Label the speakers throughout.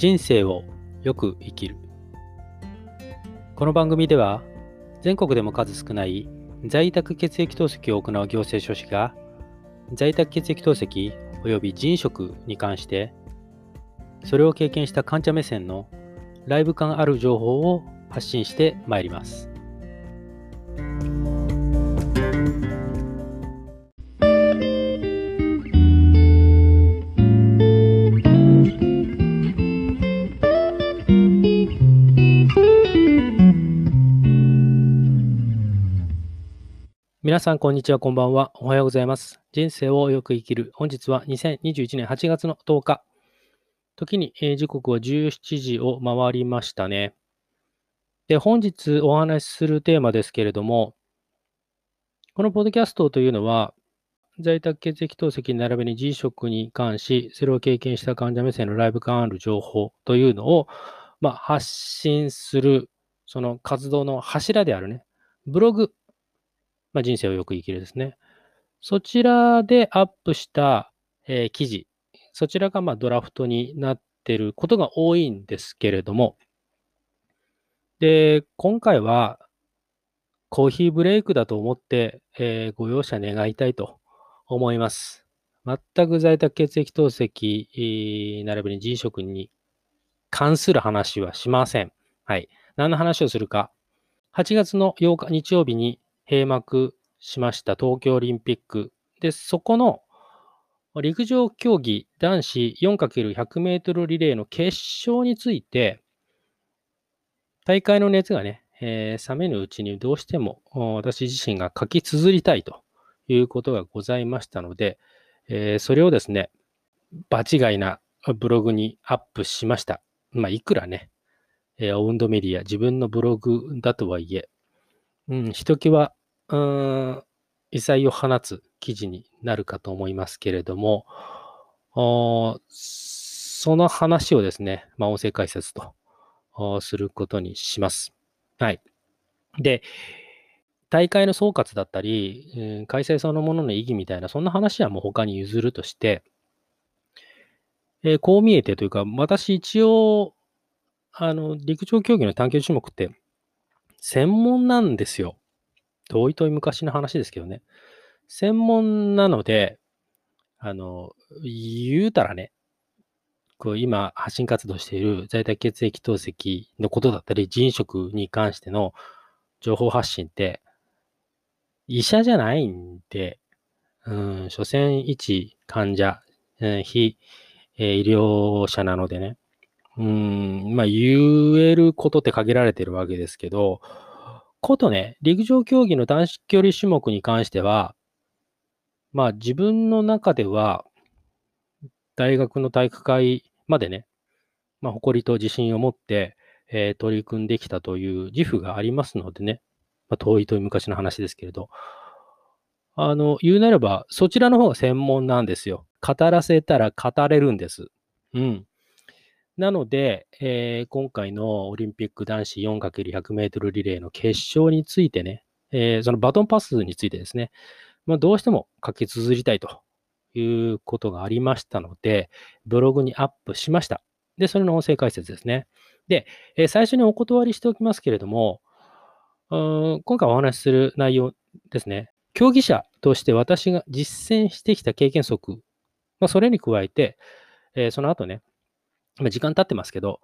Speaker 1: 人生をよく生きるこの番組では全国でも数少ない在宅血液透析を行う行政書士が在宅血液透析及び人食に関してそれを経験した患者目線のライブ感ある情報を発信してまいります。皆さん、こんにちは、こんばんは。おはようございます。人生をよく生きる。本日は2021年8月の10日。時に、えー、時刻は17時を回りましたね。で、本日お話しするテーマですけれども、このポッドキャストというのは、在宅血液透析並びに G 食に関し、それを経験した患者目線のライブ感ある情報というのを、まあ、発信する、その活動の柱であるね、ブログまあ、人生をよく生きるですね。そちらでアップした、えー、記事、そちらがまあドラフトになっていることが多いんですけれども、で、今回はコーヒーブレイクだと思って、えー、ご容赦願いたいと思います。全く在宅血液透析、並びに G 食に関する話はしません。はい。何の話をするか。8月の8日日曜日に閉幕しました東京オリンピック。で、そこの陸上競技男子 4×100 メートルリレーの決勝について、大会の熱がね、えー、冷めぬうちにどうしても私自身が書き綴りたいということがございましたので、えー、それをですね、場違いなブログにアップしました。まあ、いくらね、えー、オウンドメディア、自分のブログだとはいえ、うん、ひときわうん、異彩を放つ記事になるかと思いますけれども、その話をですね、まあ、音声解説とすることにします。はい。で、大会の総括だったり、開催そのものの意義みたいな、そんな話はもう他に譲るとして、えー、こう見えてというか、私一応、あの、陸上競技の短距離種目って、専門なんですよ。遠い遠い昔の話ですけどね。専門なので、あの、言うたらね、こう今発信活動している在宅血液透析のことだったり、人食に関しての情報発信って、医者じゃないんで、うん、所詮一患者、えー、非、えー、医療者なのでね、うん、まあ言えることって限られてるわけですけど、ことね、陸上競技の短距離種目に関しては、まあ自分の中では、大学の体育会までね、まあ誇りと自信を持って、えー、取り組んできたという自負がありますのでね、まあ、遠いという昔の話ですけれど、あの、言うなれば、そちらの方が専門なんですよ。語らせたら語れるんです。うん。なので、えー、今回のオリンピック男子 4×100 メートルリレーの決勝についてね、えー、そのバトンパスについてですね、まあ、どうしても書き綴りたいということがありましたので、ブログにアップしました。で、それの音声解説ですね。で、えー、最初にお断りしておきますけれども、今回お話しする内容ですね。競技者として私が実践してきた経験則、まあ、それに加えて、えー、その後ね、時間経ってますけど、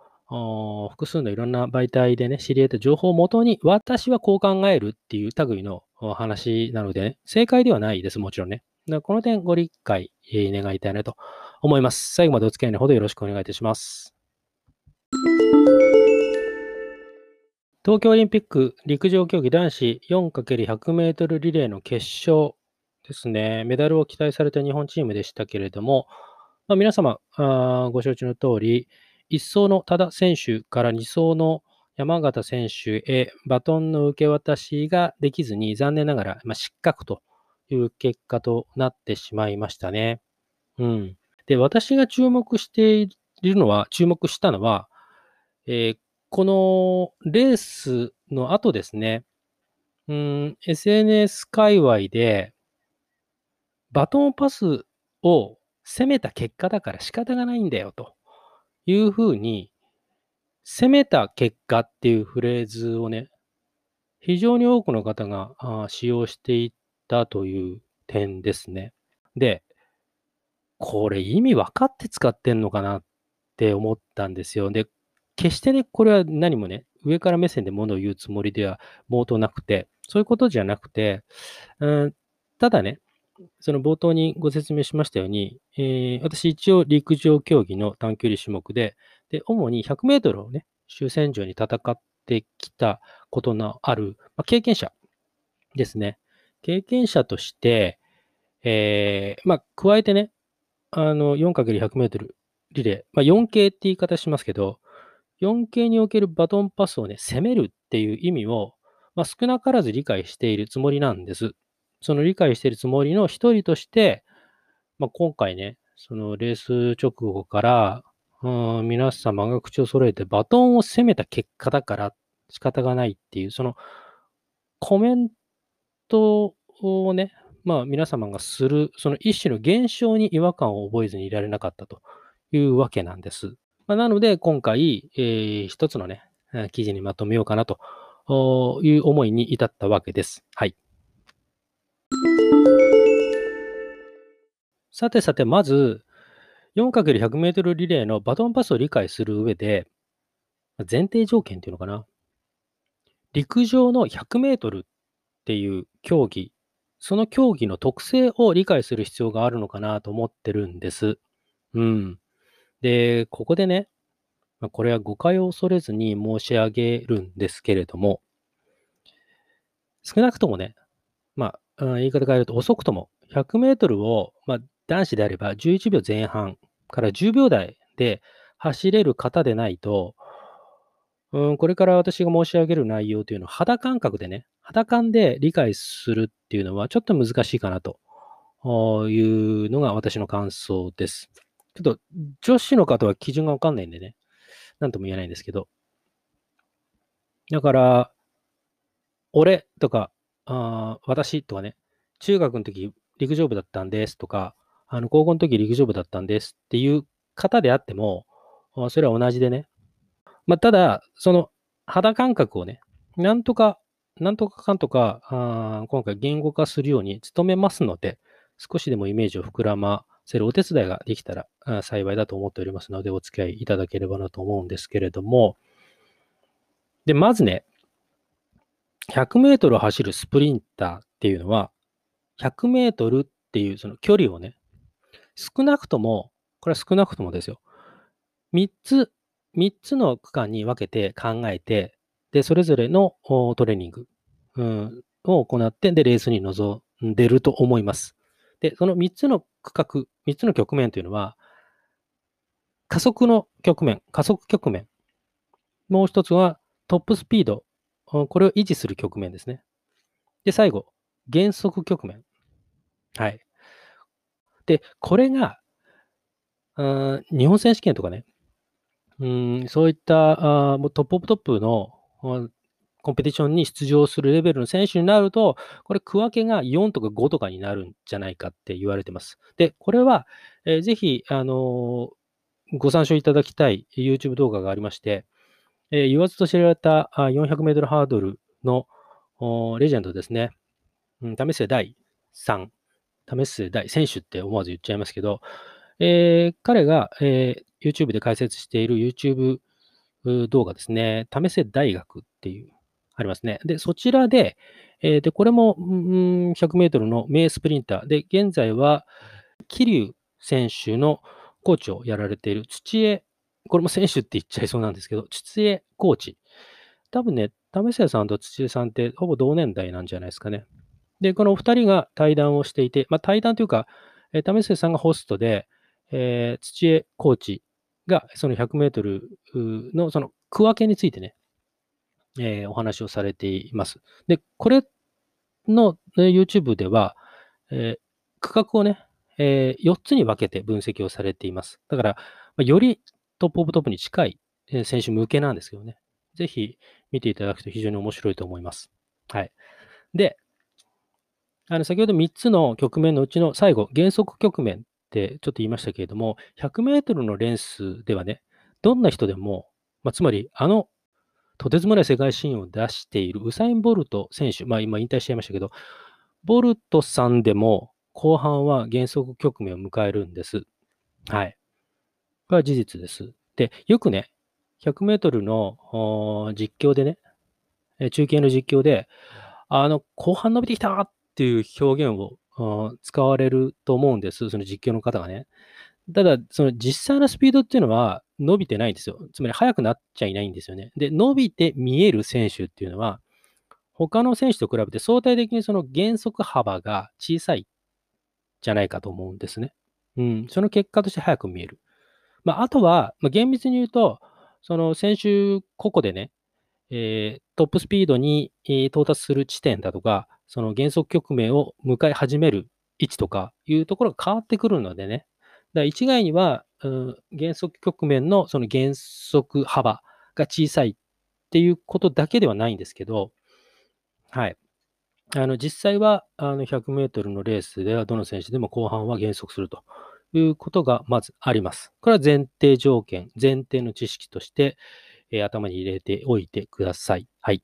Speaker 1: 複数のいろんな媒体でね、知り得た情報をもとに、私はこう考えるっていう類の話なので、ね、正解ではないです、もちろんね。この点ご理解願いたいなと思います。最後までお付き合いのほどよろしくお願いいたします。東京オリンピック陸上競技男子 4×100 メートルリレーの決勝ですね。メダルを期待された日本チームでしたけれども、まあ、皆様あご承知の通り、1走の多田選手から2走の山形選手へバトンの受け渡しができずに、残念ながら、まあ、失格という結果となってしまいましたね。うん。で、私が注目しているのは、注目したのは、えー、このレースの後ですね、うん、SNS 界隈で、バトンパスを攻めた結果だから仕方がないんだよというふうに、攻めた結果っていうフレーズをね、非常に多くの方が使用していったという点ですね。で、これ意味分かって使ってんのかなって思ったんですよ。で、決してね、これは何もね、上から目線でものを言うつもりでは冒頭なくて、そういうことじゃなくて、うん、ただね、その冒頭にご説明しましたように、えー、私一応陸上競技の短距離種目で、で、主に100メートルをね、終戦場に戦ってきたことのある、まあ、経験者ですね。経験者として、えー、まあ、加えてね、あの、4×100 メートルリレー、まあ、4系って言い方しますけど、4系におけるバトンパスをね、攻めるっていう意味を、まあ、少なからず理解しているつもりなんです。その理解しているつもりの一人として、まあ、今回ね、そのレース直後から、うん、皆様が口を揃えてバトンを攻めた結果だから仕方がないっていう、そのコメントをね、まあ皆様がする、その一種の現象に違和感を覚えずにいられなかったというわけなんです。まあ、なので今回、えー、一つのね、記事にまとめようかなという思いに至ったわけです。はい。さてさて、まず、4×100 メートルリレーのバトンパスを理解する上で、前提条件っていうのかな。陸上の100メートルっていう競技、その競技の特性を理解する必要があるのかなと思ってるんです。うん。で、ここでね、これは誤解を恐れずに申し上げるんですけれども、少なくともね、まあ、言い方変えると遅くとも100メートルを、まあ、男子であれば11秒前半から10秒台で走れる方でないと、うん、これから私が申し上げる内容というのは肌感覚でね、肌感で理解するっていうのはちょっと難しいかなというのが私の感想です。ちょっと女子の方は基準がわかんないんでね、なんとも言えないんですけど。だから、俺とか、あ私とかね、中学の時陸上部だったんですとか、あの高校の時陸上部だったんですっていう方であっても、それは同じでね。まあ、ただ、その肌感覚をね、なんとか、なんとかかんとか、あ今回言語化するように努めますので、少しでもイメージを膨らませるお手伝いができたら幸いだと思っておりますので、お付き合いいただければなと思うんですけれども、で、まずね、100メートル走るスプリンターっていうのは、100メートルっていうその距離をね、少なくとも、これは少なくともですよ。3つ、3つの区間に分けて考えて、で、それぞれのトレーニング、うん、を行って、で、レースに臨んでると思います。で、その3つの区画、3つの局面というのは、加速の局面、加速局面。もう一つはトップスピード。これを維持する局面ですね。で、最後、減速局面。はい。で、これが、日本選手権とかね、うん、そういったあもうトップオブトップのコンペティションに出場するレベルの選手になると、これ、区分けが4とか5とかになるんじゃないかって言われてます。で、これは、えー、ぜひ、あのー、ご参照いただきたい YouTube 動画がありまして、えー、言わずと知られた400メートルハードルのレジェンドですね。うん、為末大さん、為末大選手って思わず言っちゃいますけど、えー、彼が、えー、YouTube で解説している YouTube 動画ですね、為末大学っていうありますね。で、そちらで、えー、で、これも、うん、100メートルの名スプリンターで、現在は、桐生選手のコーチをやられている土江、これも選手って言っちゃいそうなんですけど、土江コーチ。多分ね、為末さんと土江さんってほぼ同年代なんじゃないですかね。で、このお二人が対談をしていて、まあ、対談というか、えー、為末さんがホストで、えー、土江コーチがその100メートルのその区分けについてね、えー、お話をされています。で、これの、ね、YouTube では、えー、区画をね、えー、4つに分けて分析をされています。だから、まあよりトップオブトップに近い選手向けなんですけどね。ぜひ見ていただくと非常に面白いと思います。はい。で、あの先ほど3つの局面のうちの最後、減速局面ってちょっと言いましたけれども、100メートルのレースではね、どんな人でも、まあ、つまり、あの、とてつもない世界新を出しているウサイン・ボルト選手、まあ今引退しちゃいましたけど、ボルトさんでも後半は減速局面を迎えるんです。はい。これは事実です。で、よくね、100メートルの実況でね、中継の実況で、あの、後半伸びてきたっていう表現を使われると思うんです。その実況の方がね。ただ、その実際のスピードっていうのは伸びてないんですよ。つまり速くなっちゃいないんですよね。で、伸びて見える選手っていうのは、他の選手と比べて相対的にその減速幅が小さいじゃないかと思うんですね。うん。その結果として速く見える。まあ、あとは、まあ、厳密に言うと、その先週個々でね、えー、トップスピードに、到達する地点だとか、その減速局面を迎え始める位置とかいうところが変わってくるのでね、だ一概には、うん、減速局面のその減速幅が小さいっていうことだけではないんですけど、はい。あの実際はあの100メートルのレースではどの選手でも後半は減速するということがまずあります。これは前提条件、前提の知識として、えー、頭に入れておいてください。はい。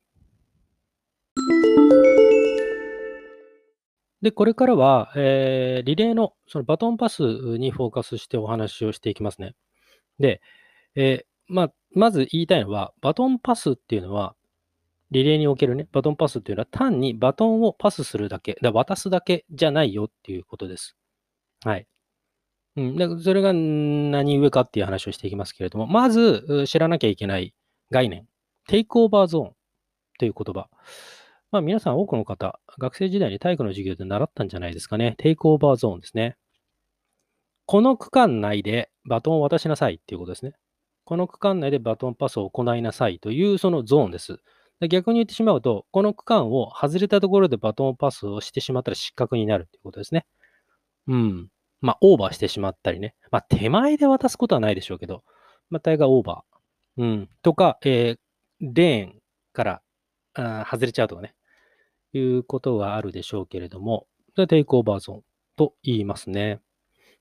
Speaker 1: で、これからは、えー、リレーのそのバトンパスにフォーカスしてお話をしていきますね。で、えー、まあ、まず言いたいのは、バトンパスっていうのは、リレーにおけるね、バトンパスっていうのは単にバトンをパスするだけ、だ渡すだけじゃないよっていうことです。はい。うん、でそれが何故かっていう話をしていきますけれども、まず知らなきゃいけない概念、テイクオーバーゾーンという言葉。まあ皆さん多くの方、学生時代に体育の授業で習ったんじゃないですかね。テイクオーバーゾーンですね。この区間内でバトンを渡しなさいっていうことですね。この区間内でバトンパスを行いなさいというそのゾーンです。逆に言ってしまうと、この区間を外れたところでバトンパスをしてしまったら失格になるということですね。うん。まあ、オーバーしてしまったりね。まあ、手前で渡すことはないでしょうけど、まあ、大概オーバー。うん。とか、えー、レーンからあ外れちゃうとかね。いうことがあるでしょうけれども、テイクオーバーゾーンと言いますね。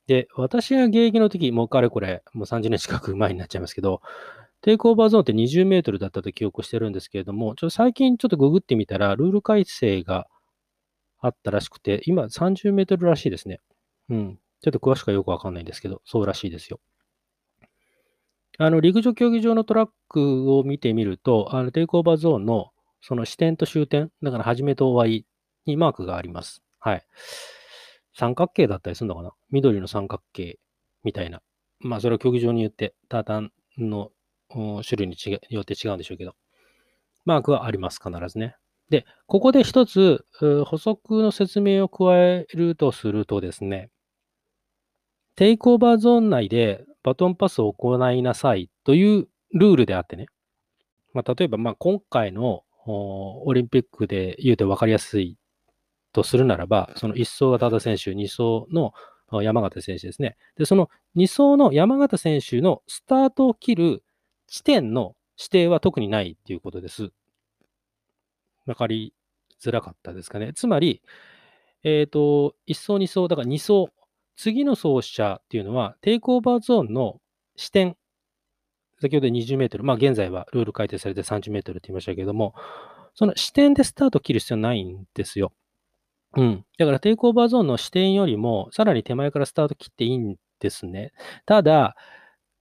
Speaker 1: で、私が現役の時、もうかれこれ、もう30年近く前になっちゃいますけど、テイクオーバーゾーンって20メートルだったと記憶してるんですけれども、ちょっと最近ちょっとググってみたら、ルール改正があったらしくて、今30メートルらしいですね。うん。ちょっと詳しくはよくわかんないんですけど、そうらしいですよ。あの、陸上競技場のトラックを見てみると、あのテイクオーバーゾーンのその始点と終点、だから始めと終わりにマークがあります。はい。三角形だったりするのかな？緑の三角形みたいな。まあ、それは競技場によって、タータンの種類によって違うんでしょうけど、マークはあります、必ずね。で、ここで一つ補足の説明を加えるとするとですね、テイクオーバーゾーン内でバトンパスを行いなさいというルールであってね、まあ、例えばまあ今回のオリンピックで言うと分かりやすいとするならば、その1走が多田選手、2走の山形選手ですね。で、その2走の山形選手のスタートを切る地点の指定は特にないっていうことです。分かりづらかったですかね。つまり、えっ、ー、と、1走、2走、だから2走、次の走者っていうのは、テイクオーバーゾーンの始点先ほど20メートル、まあ現在はルール改定されて30メートルって言いましたけども、その始点でスタート切る必要ないんですよ。うん。だからテイクオーバーゾーンの始点よりも、さらに手前からスタート切っていいんですね。ただ、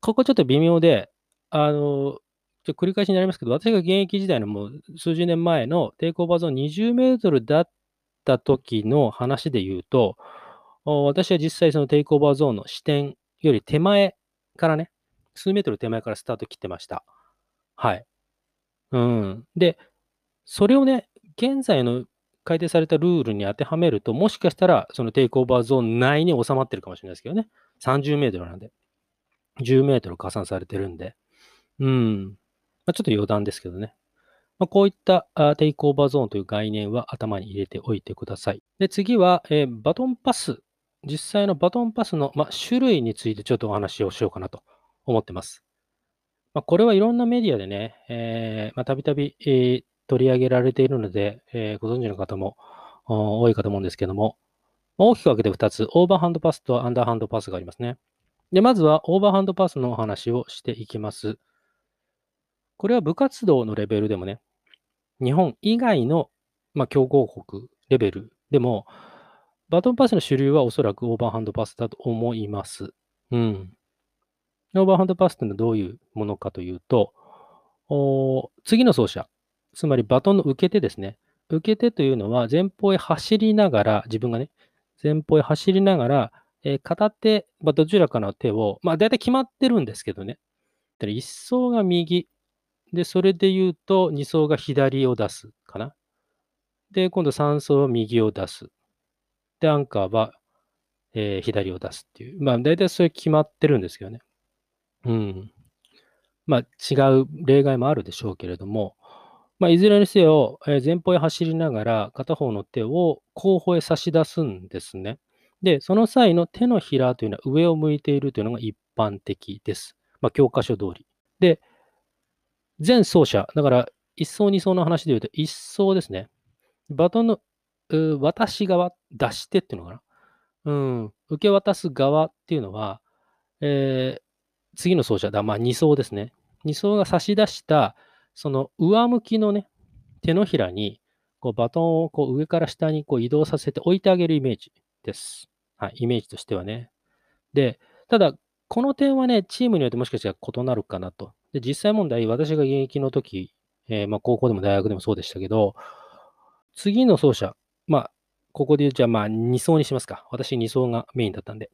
Speaker 1: ここちょっと微妙で、あの、ちょ繰り返しになりますけど、私が現役時代のもう数十年前のテイクオーバーゾーン20メートルだった時の話で言うと、私は実際そのテイクオーバーゾーンの始点より手前からね、数メートル手前からスタート切ってました。はい。うん。で、それをね、現在の改定されたルールに当てはめると、もしかしたら、そのテイクオーバーゾーン内に収まってるかもしれないですけどね。30メートルなんで。10メートル加算されてるんで。うん。まあ、ちょっと余談ですけどね。まあ、こういったあテイクオーバーゾーンという概念は頭に入れておいてください。で、次は、えー、バトンパス。実際のバトンパスの、ま、種類についてちょっとお話をしようかなと思ってます。ま、これはいろんなメディアでね、えまたびたび取り上げられているので、えー、ご存知の方も多いかと思うんですけども、大きく分けて2つ、オーバーハンドパスとアンダーハンドパスがありますね。で、まずはオーバーハンドパスのお話をしていきます。これは部活動のレベルでもね、日本以外の、ま、強豪国レベルでも、バトンパスの主流はおそらくオーバーハンドパスだと思います。うん。オーバーハンドパスというのはどういうものかというと、次の走者、つまりバトンの受け手ですね。受け手というのは前方へ走りながら、自分がね、前方へ走りながら、えー、片手、まあ、どちらかの手を、まあ大体決まってるんですけどね。1走が右。で、それで言うと2走が左を出すかな。で、今度3走は右を出す。で、アンカーは、えー、左を出すっていう。まあ大体それ決まってるんですけどね。うん。まあ違う例外もあるでしょうけれども、まあ、いずれにせよ、えー前方へ走りながら片方の手を後方へ差し出すんですね。で、その際の手のひらというのは上を向いているというのが一般的です。まあ、教科書通り。で、全走者、だから1走、2走の話で言うと、1走ですね。バトンの渡し側、出してっていうのかな？うん、受け渡す側っていうのは、えー、次の走者だ、まあ2走ですね。2走が差し出したその上向きのね、手のひらに、こうバトンをこう上から下にこう移動させて置いてあげるイメージです。はい、イメージとしてはね。で、ただ、この点はね、チームによってもしかしたら異なるかなと。で、実際問題、私が現役の時、えー、まあ、高校でも大学でもそうでしたけど、次の走者、まあ、ここで言う、じゃあまあ2走にしますか。私2走がメインだったんで。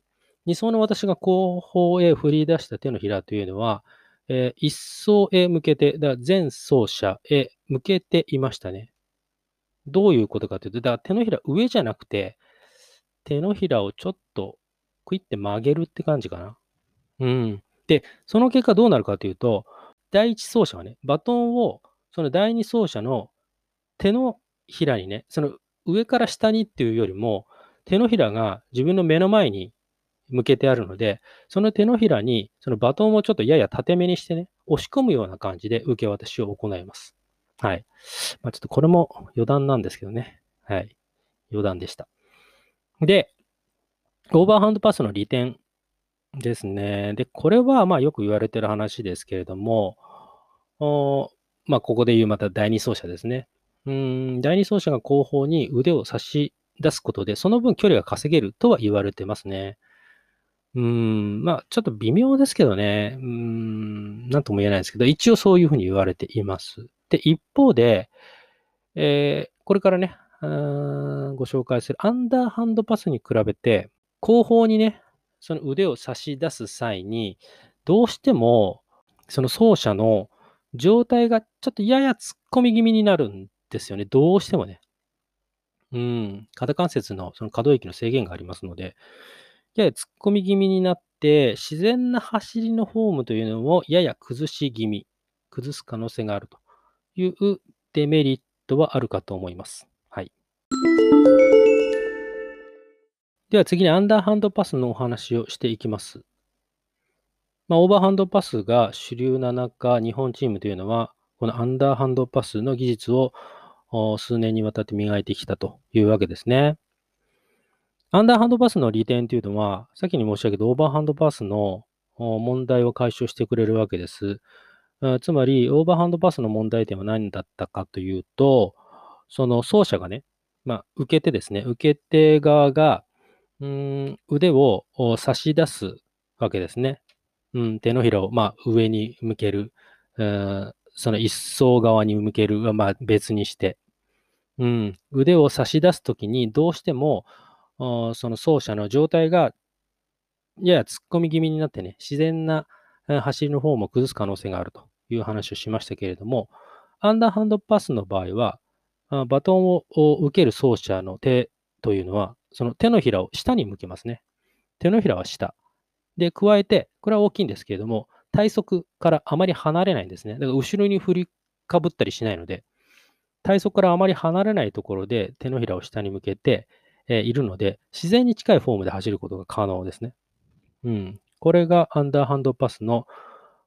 Speaker 1: 2走の私が後方へ振り出した手のひらというのは、えー、一層へ向けて、だ全走者へ向けていましたね。どういうことかというと、だから手のひら上じゃなくて、手のひらをちょっとクイって曲げるって感じかな。うん。で、その結果どうなるかというと、第一走者はね、バトンをその第二走者の手のひらにね、その上から下にっていうよりも、手のひらが自分の目の前に向けてあるので、その手のひらにそのバトンをちょっとやや縦めにしてね、押し込むような感じで受け渡しを行います。はい。まあ、ちょっとこれも余談なんですけどね。はい。余談でした。で、オーバーハンドパスの利点ですね。で、これはまあよく言われてる話ですけれども、おまあ、ここで言うまた第二走者ですね。うん、第二走者が後方に腕を差し出すことで、その分距離が稼げるとは言われてますね。うん、まあ、ちょっと微妙ですけどね。うん、なんとも言えないですけど、一応そういうふうに言われています。で、一方で、えー、これからね、ご紹介するアンダーハンドパスに比べて、後方にね、その腕を差し出す際に、どうしても、その走者の状態がちょっとやや突っ込み気味になるんですよね。どうしてもね。うん。肩関節のその可動域の制限がありますので、やや突っ込み気味になって、自然な走りのフォームというのをやや崩し気味、崩す可能性があるというデメリットはあるかと思います。はい。では次にアンダーハンドパスのお話をしていきます。まあ、オーバーハンドパスが主流な中、日本チームというのは、このアンダーハンドパスの技術を数年にわたって磨いてきたというわけですね。アンダーハンドパスの利点というのは、先に申し上げたオーバーハンドパスの問題を解消してくれるわけです。つまり、オーバーハンドパスの問題点は何だったかというと、その走者がね、まあ、受け手ですね、受け手側が、うん腕を差し出すわけですね。うん、手のひらを、まあ、上に向ける、その一層側に向ける、まあ、別にして、うん、腕を差し出すときにどうしても、その走者の状態がやや突っ込み気味になってね、自然な走りの方も崩す可能性があるという話をしましたけれども、アンダーハンドパスの場合は、バトンを受ける走者の手というのは、その手のひらを下に向けますね。手のひらは下。で、加えて、これは大きいんですけれども、体側からあまり離れないんですね。だから後ろに振りかぶったりしないので、体側からあまり離れないところで手のひらを下に向けて、えいるので、自然に近いフォームで走ることが可能ですね。うん。これがアンダーハンドパスの、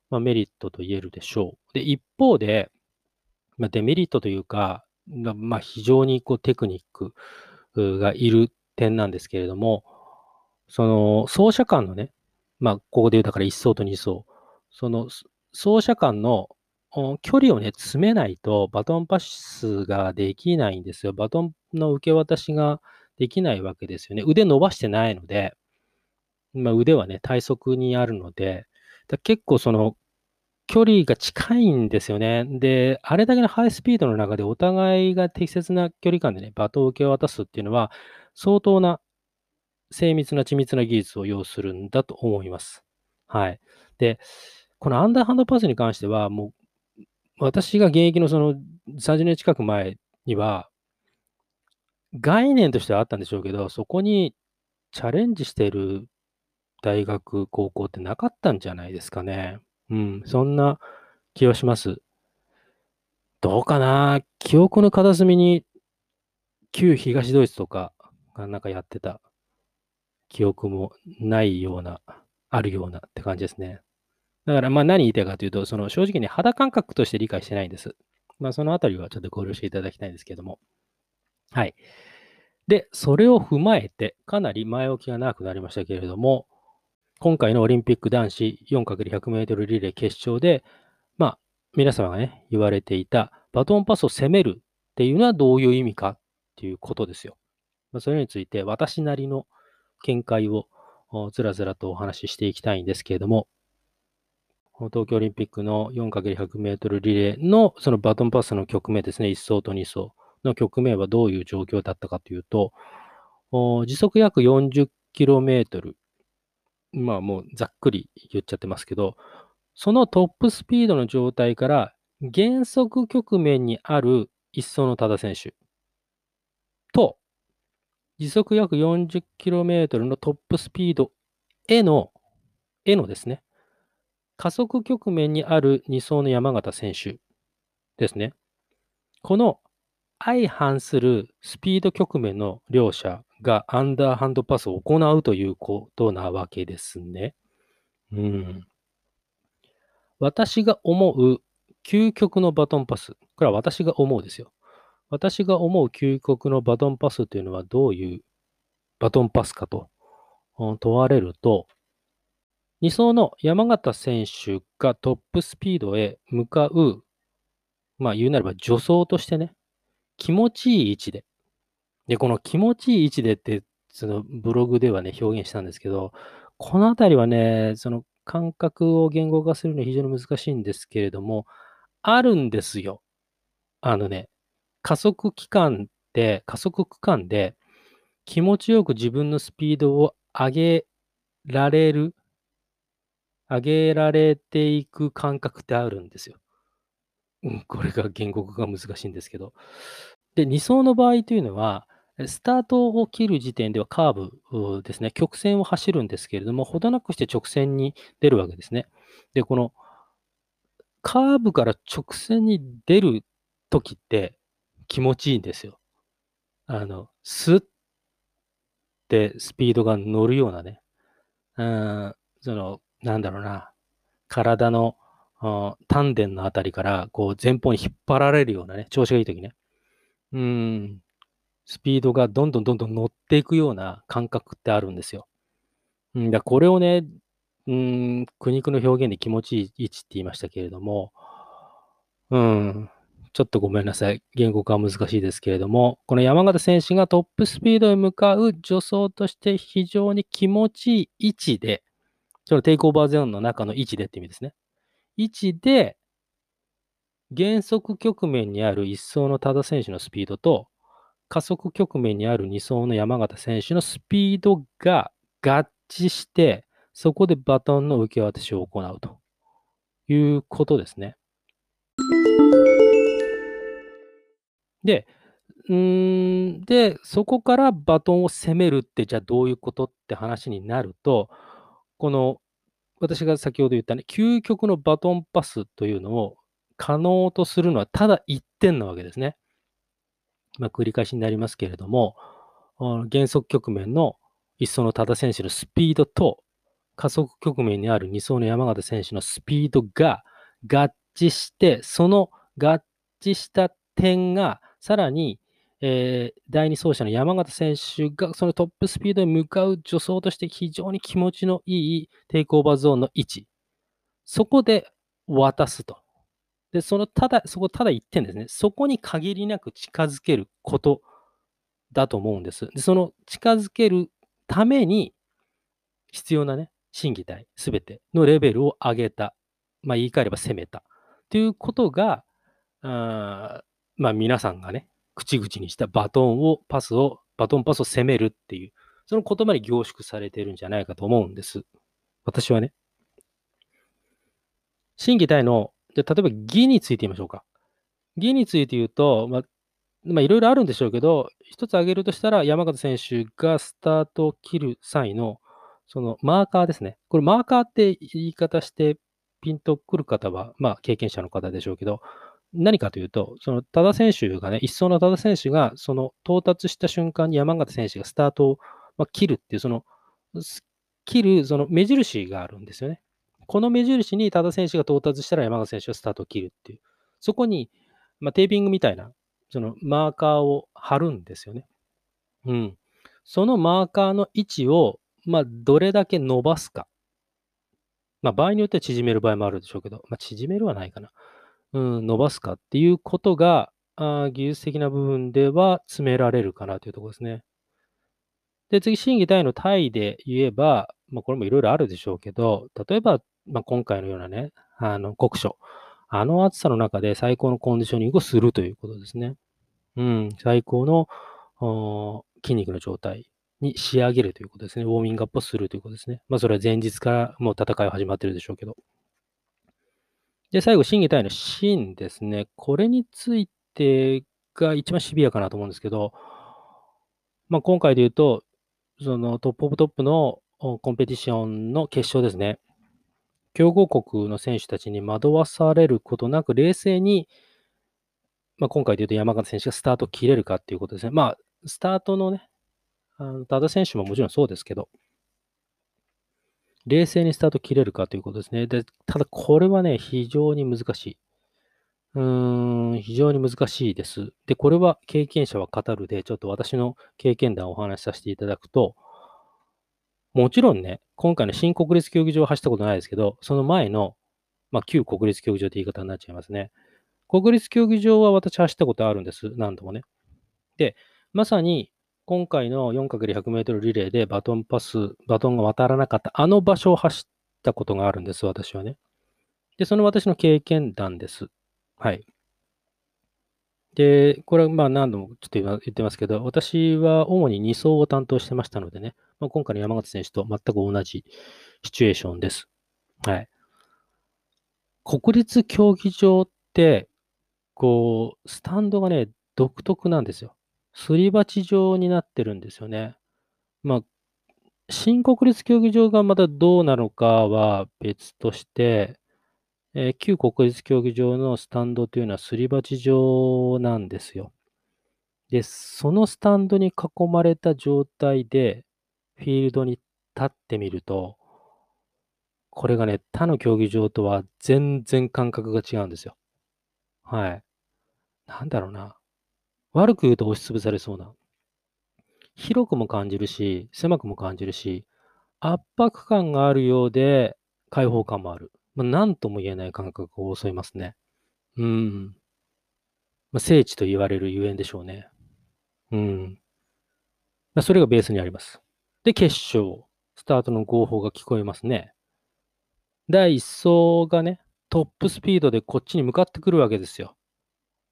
Speaker 1: まメリットと言えるでしょう。で、一方で、まデメリットというか、まあ、非常にこうテクニックがいる点なんですけれども、その、走者間のね、まあ、ここで言うだから1走と2走、その走者間の距離をね、詰めないとバトンパスができないんですよ。バトンの受け渡しができないわけですよね。腕伸ばしてないので、まあ、腕はね、体側にあるので、結構その距離が近いんですよね。で、あれだけのハイスピードの中でお互いが適切な距離感でね、バトンを受け渡すっていうのは、相当な精密な緻密な技術を要するんだと思います。はい。で、このアンダーハンドパスに関しては、もう、私が現役のその30年近く前には、概念としてはあったんでしょうけど、そこにチャレンジしてる大学、高校ってなかったんじゃないですかね。うん、そんな気はします。どうかな記憶の片隅に旧東ドイツとかがなんかやってた記憶もないような、あるようなって感じですね。だからまあ何言いたいかというと、その正直に肌感覚として理解してないんです。まあそのあたりはちょっとご了承いただきたいんですけども。はい。で、それを踏まえて、かなり前置きが長くなりましたけれども、今回のオリンピック男子 4×100 メートルリレー決勝で、まあ、皆様がね、言われていたバトンパスを攻めるっていうのはどういう意味かっていうことですよ。まあ、それについて私なりの見解をずらずらとお話ししていきたいんですけれども、東京オリンピックの 4×100 メートルリレーのそのバトンパスの局面ですね、1走と2走の局面はどういう状況だったかというと、時速約 40km まあもうざっくり言っちゃってますけど、そのトップスピードの状態から減速局面にある一走の多田選手。と、時速約 40km のトップスピードへの、へのですね、加速局面にある2走の山形選手ですね。この相反するスピード局面の両者がアンダーハンドパスを行うということなわけですね。うん。私が思う究極のバトンパス。これは私が思うですよ。私が思う究極のバトンパスというのはどういうバトンパスかと問われると、2走の山形選手がトップスピードへ向かう、まあ言うなれば助走としてね、気持ちいい位置で、で、この気持ちいい位置でって、そのブログではね、表現したんですけど、このあたりはね、その感覚を言語化するのは非常に難しいんですけれども、あるんですよ。あのね、加速期間で、加速区間で気持ちよく自分のスピードを上げられる、上げられていく感覚ってあるんですよ。うん、これが言語化が難しいんですけど。で、2走の場合というのは、スタートを切る時点ではカーブですね、曲線を走るんですけれども、ほどなくして直線に出るわけですね。で、このカーブから直線に出るときって気持ちいいんですよ。あの、スッってスピードが乗るようなね、うん、その、なんだろうな、体の丹田のあたりからこう前方に引っ張られるようなね、調子がいいときね。うん、スピードがどんどんどんどん乗っていくような感覚ってあるんですよ。うん、だこれをね、うん、苦肉の表現で気持ちいい位置って言いましたけれども、うん、ちょっとごめんなさい。言語化は難しいですけれども、この山形選手がトップスピードへ向かう助走として非常に気持ちいい位置で、そのテイクオーバーゾーンの中の位置でって意味ですね。位置で、減速局面にある1走の多田選手のスピードと、加速局面にある2走の山形選手のスピードが合致して、そこでバトンの受け渡しを行うということですね。で、うんで、そこからバトンを攻めるって、じゃあどういうことって話になると、この私が先ほど言ったね、究極のバトンパスというのを可能とするのはただ一点なわけですね。まあ、繰り返しになりますけれども、減速局面の1走の多田選手のスピードと、加速局面にある2走の山形選手のスピードが合致して、その合致した点がさらに、えー、第2走者の山形選手がそのトップスピードに向かう助走として非常に気持ちのいいテイクオーバーゾーンの位置。そこで渡すと。で、そのただ、そこただ1点ですね。そこに限りなく近づけることだと思うんです。で、その近づけるために必要なね、審議体すべてのレベルを上げた。まあ言い換えれば攻めた。ということが、あまあ皆さんがね、口々にしたバトンを、パスを、バトンパスを攻めるっていう、その言葉に凝縮されてるんじゃないかと思うんです。私はね。審議体の、じゃ例えば義についてみましょうか。義について言うと、まあ、まあ、いろいろあるんでしょうけど、一つ挙げるとしたら、山形選手がスタートを切る際の、そのマーカーですね。これ、マーカーって言い方してピンとくる方は、まあ、経験者の方でしょうけど、何かというと、その多田選手がね、一層の多田選手が、その到達した瞬間に山形選手がスタートを、切るっていう、その、切る、その目印があるんですよね。この目印に多田選手が到達したら山形選手はスタートを切るっていう。そこに、ま、テーピングみたいなそのマーカーを貼るんですよね。うん。そのマーカーの位置を、まあ、どれだけ伸ばすか。まあ、場合によっては縮める場合もあるでしょうけど、まあ、縮めるはないかな。うん、伸ばすかっていうことが、あ技術的な部分では詰められるかなというところですね。で、次、審議体の体で言えば、まあ、これもいろいろあるでしょうけど、例えば、まあ、今回のようなね、あの、国書。あの暑さの中で最高のコンディショニングをするということですね。うん、最高の筋肉の状態に仕上げるということですね。ウォーミングアップをするということですね。まあ、それは前日からもう戦いは始まってるでしょうけど。で、最後、審議体の芯ですね。これについてが一番シビアかなと思うんですけど、まあ、今回で言うと、そのトップオブトップのコンペティションの決勝ですね。強豪国の選手たちに惑わされることなく、冷静に、まあ、今回で言うと山形選手がスタート切れるかっていうことですね。まあ、スタートのね、あの多田選手ももちろんそうですけど、冷静にスタート切れるかということですね。で、ただこれはね、非常に難しい。うーん、非常に難しいです。で、これは経験者は語るで、ちょっと私の経験談をお話しさせていただくと、もちろんね、今回の新国立競技場を走ったことないですけど、その前の、まあ、旧国立競技場って言い方になっちゃいますね。国立競技場は私走ったことあるんです。何度もね。で、まさに今回の 4×100 メートルリレーでバトンパス、バトンが渡らなかったあの場所を走ったことがあるんです、私はね。で、その私の経験談です。はい。で、これはまあ何度もちょっと言ってますけど、私は主に2走を担当してましたのでね、まあ、今回の山形選手と全く同じシチュエーションです。はい。国立競技場って、こう、スタンドがね、独特なんですよ。すり鉢状になってるんですよね。まあ、新国立競技場がまたどうなのかは別として、えー、旧国立競技場のスタンドというのはすり鉢状なんですよ。で、そのスタンドに囲まれた状態で、フィールドに立ってみると、これがね、他の競技場とは全然感覚が違うんですよ。はい。なんだろうな。悪く言うと押しつぶされそうな。広くも感じるし、狭くも感じるし、圧迫感があるようで、開放感もある。まあ、なんとも言えない感覚を襲いますね。うん。まあ、聖地と言われるゆえんでしょうね。うん。まあ、それがベースにあります。で、決勝。スタートの合法が聞こえますね。第1走がね、トップスピードでこっちに向かってくるわけですよ。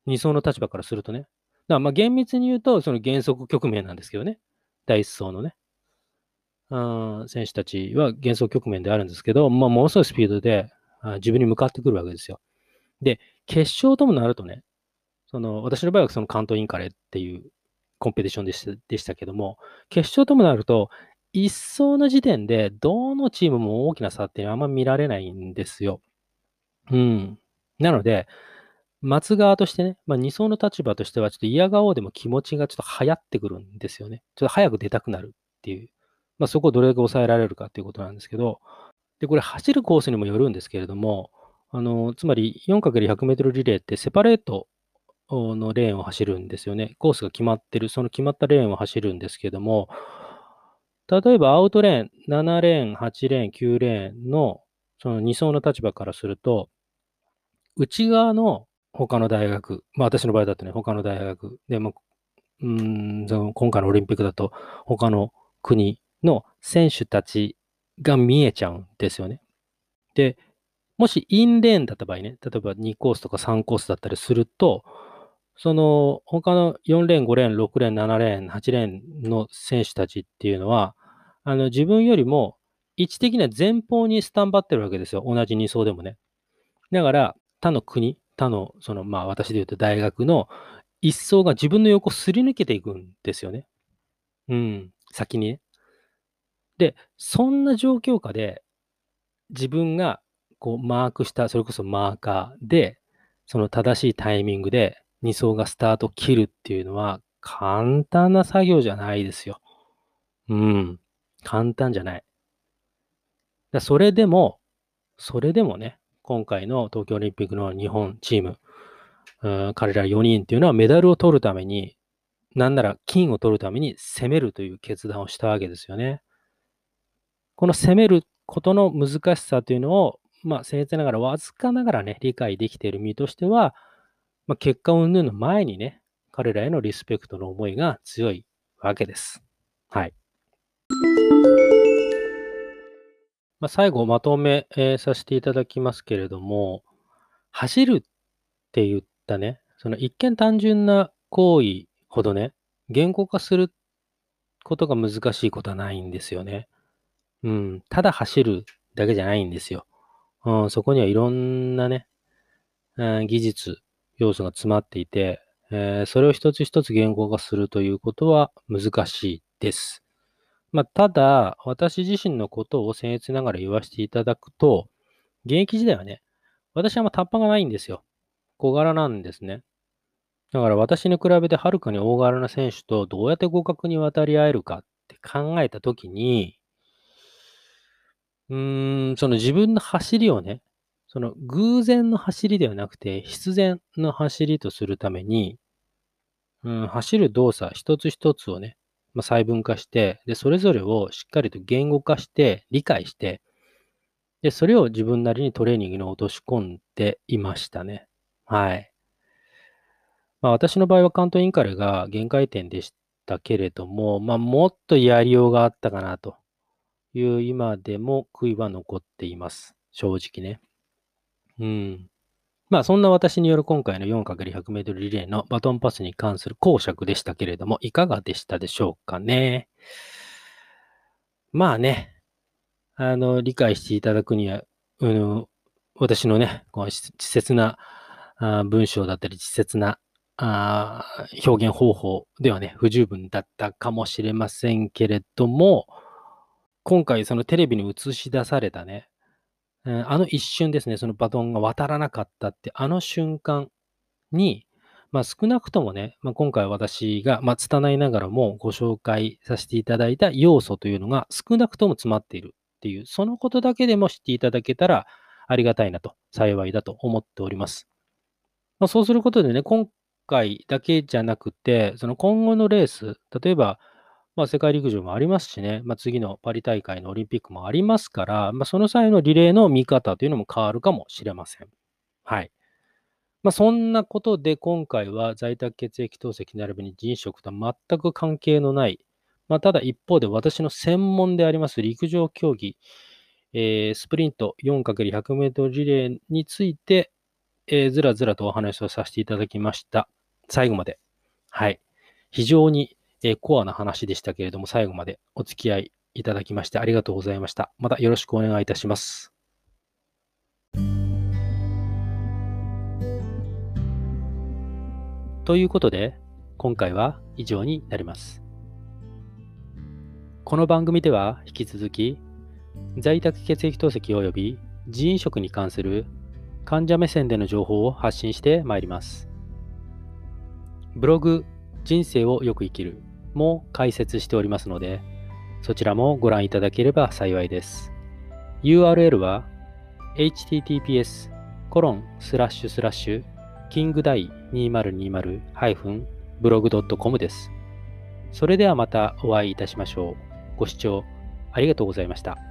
Speaker 1: 2走の立場からするとね。らまあ厳密に言うと、その原則局面なんですけどね。第1走のね。選手たちは原則局面であるんですけど、まあ、ものすごいスピードで自分に向かってくるわけですよ。で、決勝ともなるとね、その私の場合はその関東インカレっていうコンペティションでしたでしたけども、決勝ともなると、一層の時点で、どのチームも大きな差っていうのはあんま見られないんですよ。うん。なので、待つ側としてね、まあ、二層の立場としては、ちょっと嫌顔でも気持ちがちょっと流行ってくるんですよね。ちょっと早く出たくなるっていう。まあ、そこをどれだけ抑えられるかっていうことなんですけど、で、これ走るコースにもよるんですけれども、あの、つまり 4×100 メートルリレーってセパレートのレーンを走るんですよね。コースが決まってる、その決まったレーンを走るんですけども、例えばアウトレーン、7レーン、8レーン、9レーンのその2走の立場からすると、内側の他の大学、まあ私の場合だとね、他の大学でも、うん今回のオリンピックだと他の国の選手たちが見えちゃうんですよね。で、もしインレーンだった場合ね、例えば2コースとか3コースだったりすると、その他の4レーン、5レーン、6レーン、7レーン、8レーンの選手たちっていうのは、あの自分よりも位置的には前方にスタンバってるわけですよ。同じ2走でもね。だから、他の国、他の、その、まあ私で言うと大学の一層が自分の横をすり抜けていくんですよね。うん、先にね。で、そんな状況下で自分がこうマークした、それこそマーカーで、その正しいタイミングで2層がスタート切るっていうのは簡単な作業じゃないですよ。うん。簡単じゃない。だそれでも、それでもね、今回の東京オリンピックの日本チーム、うん彼ら4人っていうのはメダルを取るために、なんなら金を取るために攻めるという決断をしたわけですよね。この攻めることの難しさというのを、まあ、僭越ながら、わずかながらね、理解できている身としては、まあ、結果云々の前にね、彼らへのリスペクトの思いが強いわけです。はい。まあ、最後まとめ、えー、させていただきますけれども、走るって言ったね、その一見単純な行為ほどね、言語化することが難しいことはないんですよね。うん、ただ走るだけじゃないんですよ。うん、そこにはいろんなね、うん、技術、要素が詰まっていて、えー、それを一つ一つ言語化するということは難しいです。まあ、ただ、私自身のことを僭越ながら言わせていただくと、現役時代はね、私はまタッパがないんですよ。小柄なんですね。だから私に比べてはるかに大柄な選手とどうやって互角に渡り合えるかって考えたときに、うーん、その自分の走りをね、その偶然の走りではなくて必然の走りとするために、うん、走る動作一つ一つをね、まあ、細分化して、で、それぞれをしっかりと言語化して、理解して、で、それを自分なりにトレーニングに落とし込んでいましたね。はい。まあ、私の場合は関東インカレが限界点でしたけれども、まあ、もっとやりようがあったかなという今でも悔いは残っています。正直ね。うん。まあそんな私による今回の 4×100 メートルリレーのバトンパスに関する講釈でしたけれども、いかがでしたでしょうかね？まあね、あの、理解していただくには、うん、私のね、こう稚拙なあ文章だったり、稚拙なあ表現方法ではね、不十分だったかもしれませんけれども、今回そのテレビに映し出されたね、あの一瞬ですね、そのバトンが渡らなかったって、あの瞬間に、まあ、少なくともね、まあ、今回私が、まあ、拙いながらもご紹介させていただいた要素というのが少なくとも詰まっているっていう、そのことだけでも知っていただけたらありがたいなと、幸いだと思っております。まあ、そうすることでね、今回だけじゃなくて、その今後のレース、例えば、まあ、世界陸上もありますしね、まあ、次のパリ大会のオリンピックもありますから、まあ、その際のリレーの見方というのも変わるかもしれません。はい。まあ、そんなことで今回は在宅血液透析並びに腎食と全く関係のない、まあ、ただ一方で私の専門であります陸上競技、えー、スプリント 4×100 メートルリレーについて、えー、ずらずらとお話をさせていただきました。最後まで。はい。非常にえー、コアな話でしたけれども、最後までお付き合いいただきましてありがとうございました。またよろしくお願いいたします。ということで、今回は以上になります。この番組では引き続き、在宅血液透析及び人員食に関する患者目線での情報を発信してまいります。ブログ、人生をよく生きるも解説しておりますので、そちらもご覧いただければ幸いです。URL は https コロンスラッシュスラッシュ kingdai2020-blog.com です。それではまたお会いいたしましょう。ご視聴ありがとうございました。